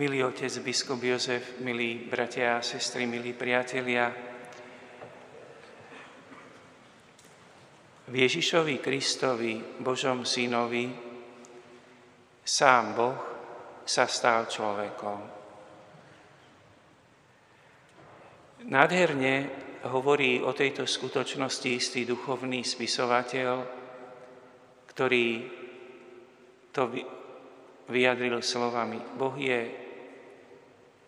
Milý otec biskup Jozef, milí bratia a sestry, milí priatelia, v Ježišovi Kristovi, Božom synovi, sám Boh sa stal človekom. Nádherne hovorí o tejto skutočnosti istý duchovný spisovateľ, ktorý to vyjadril slovami. Boh je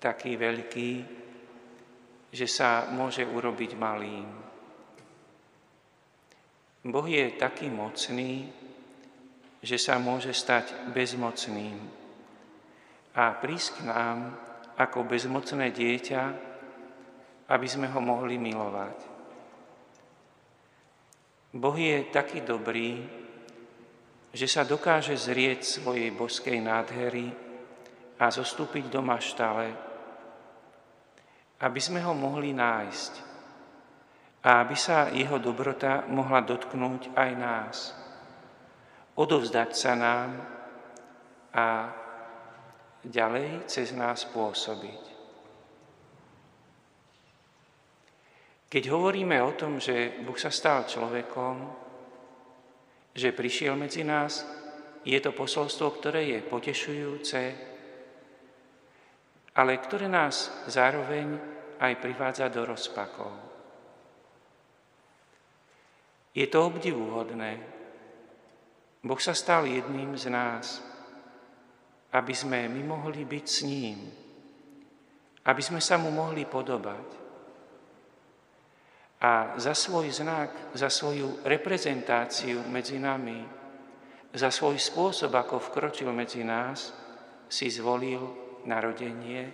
taký veľký, že sa môže urobiť malým. Boh je taký mocný, že sa môže stať bezmocným a prísť k nám ako bezmocné dieťa, aby sme ho mohli milovať. Boh je taký dobrý, že sa dokáže zrieť svojej boskej nádhery a zostúpiť do maštale, aby sme ho mohli nájsť a aby sa jeho dobrota mohla dotknúť aj nás, odovzdať sa nám a ďalej cez nás pôsobiť. Keď hovoríme o tom, že Boh sa stal človekom, že prišiel medzi nás, je to posolstvo, ktoré je potešujúce, ale ktoré nás zároveň aj privádza do rozpakov. Je to obdivuhodné. Boh sa stal jedným z nás, aby sme my mohli byť s ním, aby sme sa mu mohli podobať a za svoj znak, za svoju reprezentáciu medzi nami, za svoj spôsob, ako vkročil medzi nás, si zvolil narodenie,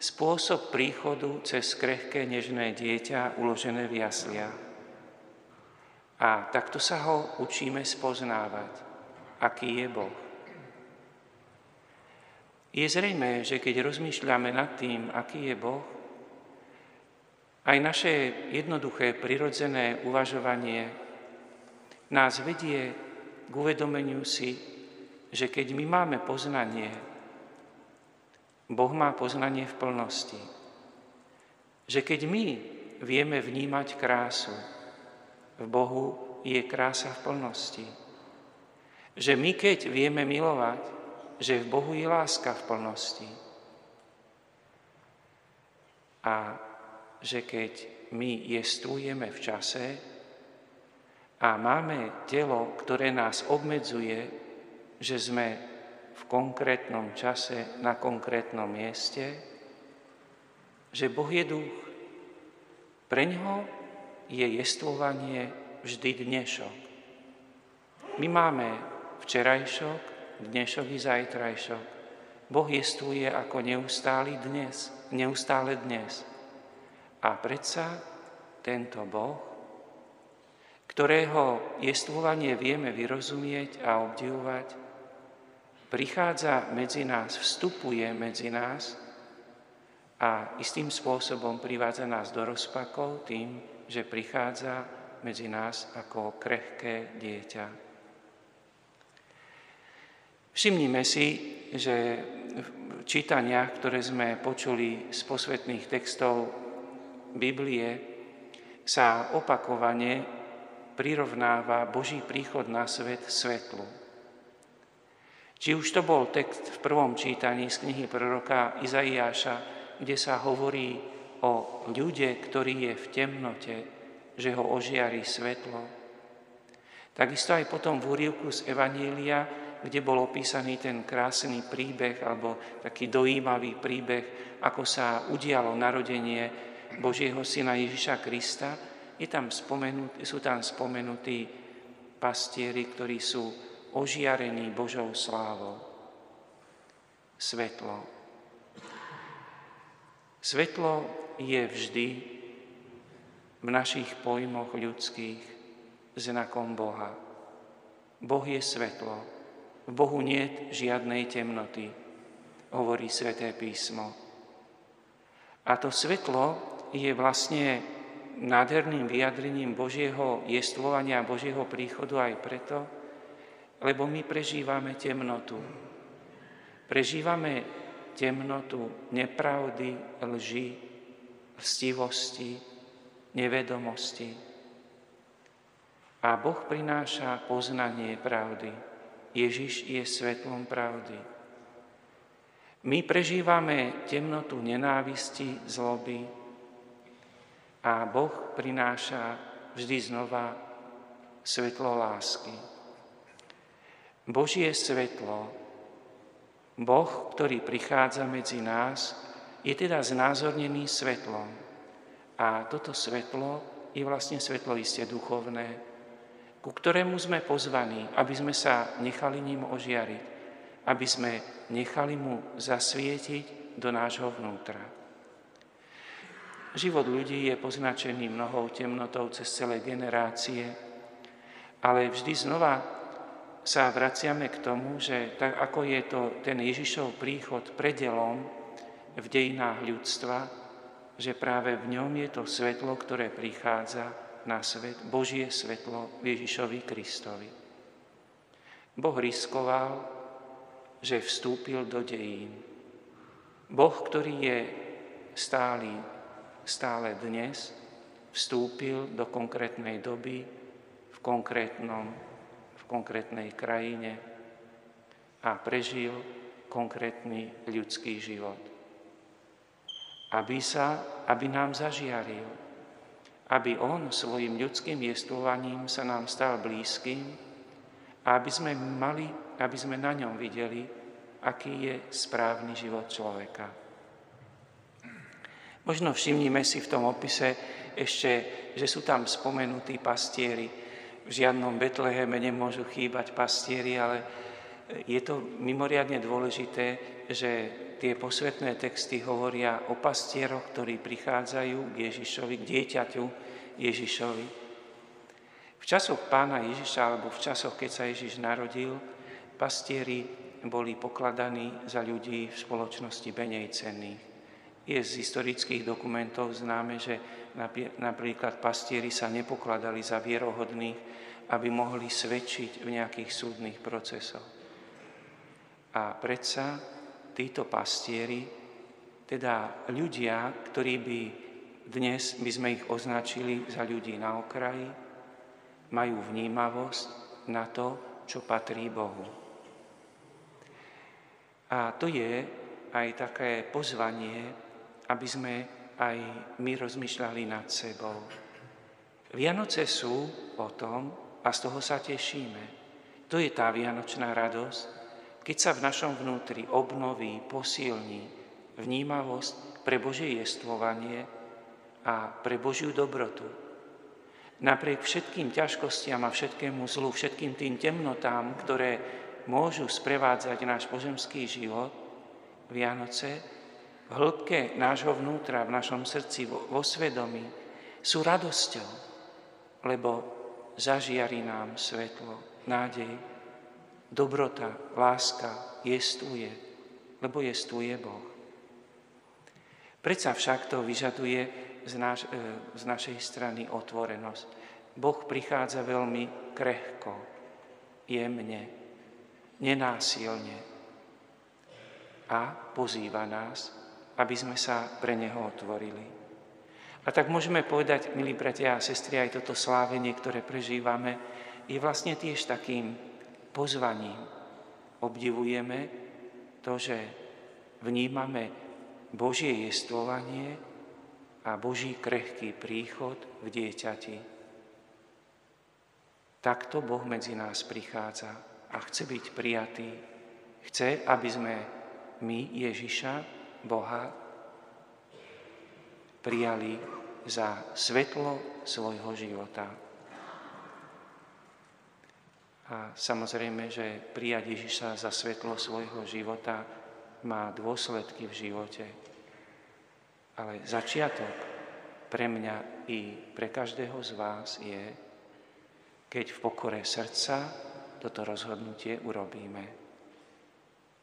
spôsob príchodu cez krehké nežné dieťa uložené v jasliach. A takto sa ho učíme spoznávať, aký je Boh. Je zrejme, že keď rozmýšľame nad tým, aký je Boh, aj naše jednoduché, prirodzené uvažovanie nás vedie k uvedomeniu si, že keď my máme poznanie, Boh má poznanie v plnosti. Že keď my vieme vnímať krásu, v Bohu je krása v plnosti. Že my keď vieme milovať, že v Bohu je láska v plnosti. A že keď my jestvujeme v čase a máme telo, ktoré nás obmedzuje, že sme v konkrétnom čase na konkrétnom mieste, že Boh je duch. Pre ňo je jestvovanie vždy dnešok. My máme včerajšok, dnešok i zajtrajšok. Boh jestvuje ako neustály dnes, neustále dnes. A predsa tento Boh, ktorého jestvovanie vieme vyrozumieť a obdivovať, prichádza medzi nás, vstupuje medzi nás a istým spôsobom privádza nás do rozpakov tým, že prichádza medzi nás ako krehké dieťa. Všimnime si, že v čítaniach, ktoré sme počuli z posvetných textov Biblie sa opakovane prirovnáva Boží príchod na svet svetlu. Či už to bol text v prvom čítaní z knihy proroka Izaiáša, kde sa hovorí o ľude, ktorý je v temnote, že ho ožiarí svetlo. Takisto aj potom v úrivku z Evanília, kde bol opísaný ten krásny príbeh, alebo taký dojímavý príbeh, ako sa udialo narodenie Božieho Syna Ježiša Krista, je tam sú tam spomenutí pastieri, ktorí sú ožiarení Božou slávou. Svetlo. Svetlo je vždy v našich pojmoch ľudských znakom Boha. Boh je svetlo. V Bohu nie žiadnej temnoty, hovorí sväté písmo. A to svetlo je vlastne nádherným vyjadrením Božieho jestvovania Božieho príchodu aj preto, lebo my prežívame temnotu. Prežívame temnotu nepravdy, lži, lstivosti, nevedomosti. A Boh prináša poznanie pravdy. Ježiš je svetlom pravdy. My prežívame temnotu nenávisti, zloby a Boh prináša vždy znova svetlo lásky. Božie svetlo, Boh, ktorý prichádza medzi nás, je teda znázornený svetlom. A toto svetlo je vlastne svetlo isté duchovné, ku ktorému sme pozvaní, aby sme sa nechali ním ožiariť, aby sme nechali mu zasvietiť do nášho vnútra. Život ľudí je poznačený mnohou temnotou cez celé generácie, ale vždy znova sa vraciame k tomu, že tak ako je to ten Ježišov príchod predelom v dejinách ľudstva, že práve v ňom je to svetlo, ktoré prichádza na svet, Božie svetlo Ježišovi Kristovi. Boh riskoval, že vstúpil do dejín. Boh, ktorý je stály, stále dnes, vstúpil do konkrétnej doby, v, konkrétnom, konkrétnej krajine a prežil konkrétny ľudský život. Aby, sa, aby nám zažiaril, aby On svojim ľudským jestvovaním sa nám stal blízkym a aby sme mali aby sme na ňom videli, aký je správny život človeka. Možno všimnime si v tom opise ešte, že sú tam spomenutí pastieri. V žiadnom Betleheme nemôžu chýbať pastieri, ale je to mimoriadne dôležité, že tie posvetné texty hovoria o pastieroch, ktorí prichádzajú k Ježišovi, k dieťaťu Ježišovi. V časoch pána Ježiša, alebo v časoch, keď sa Ježiš narodil, pastieri boli pokladaní za ľudí v spoločnosti menej cenných. Je z historických dokumentov známe, že napríklad pastieri sa nepokladali za vierohodných, aby mohli svedčiť v nejakých súdnych procesoch. A predsa títo pastieri, teda ľudia, ktorí by dnes by sme ich označili za ľudí na okraji, majú vnímavosť na to, čo patrí Bohu. A to je aj také pozvanie, aby sme aj my rozmýšľali nad sebou. Vianoce sú o tom, a z toho sa tešíme. To je tá vianočná radosť, keď sa v našom vnútri obnoví, posilní vnímavosť pre Božie jestvovanie a pre Božiu dobrotu. Napriek všetkým ťažkostiam a všetkému zlu, všetkým tým temnotám, ktoré môžu sprevádzať náš pozemský život, Vianoce, v hĺbke nášho vnútra, v našom srdci, vo svedomí, sú radosťou, lebo zažiari nám svetlo, nádej, dobrota, láska jestuje, lebo jestuje Boh. Predsa však to vyžaduje z, naš, e, z našej strany otvorenosť. Boh prichádza veľmi krehko, jemne, nenásilne a pozýva nás, aby sme sa pre Neho otvorili. A tak môžeme povedať, milí bratia a sestry, aj toto slávenie, ktoré prežívame, je vlastne tiež takým pozvaním. Obdivujeme to, že vnímame Božie jestvovanie a Boží krehký príchod v dieťati. Takto Boh medzi nás prichádza a chce byť prijatý. Chce, aby sme my Ježiša, Boha, prijali za svetlo svojho života. A samozrejme, že prijať Ježiša za svetlo svojho života má dôsledky v živote. Ale začiatok pre mňa i pre každého z vás je, keď v pokore srdca toto rozhodnutie urobíme.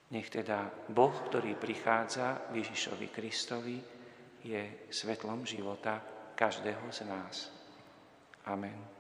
Nech teda Boh, ktorý prichádza Ježišovi Kristovi, je svetlom života každého z nás. Amen.